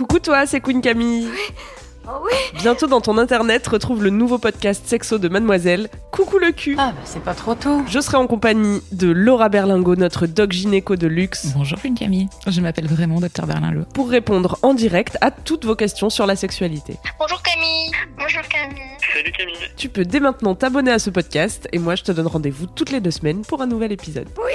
Coucou toi, c'est Queen Camille. Oh oui Bientôt dans ton internet, retrouve le nouveau podcast sexo de Mademoiselle. Coucou le cul. Ah bah c'est pas trop tôt. Je serai en compagnie de Laura Berlingo, notre doc gynéco de luxe, Bonjour une Camille, je m'appelle vraiment Dr Berlinlot. pour répondre en direct à toutes vos questions sur la sexualité. Bonjour Camille. Bonjour Camille. Salut Camille. Tu peux dès maintenant t'abonner à ce podcast et moi je te donne rendez-vous toutes les deux semaines pour un nouvel épisode. Oui.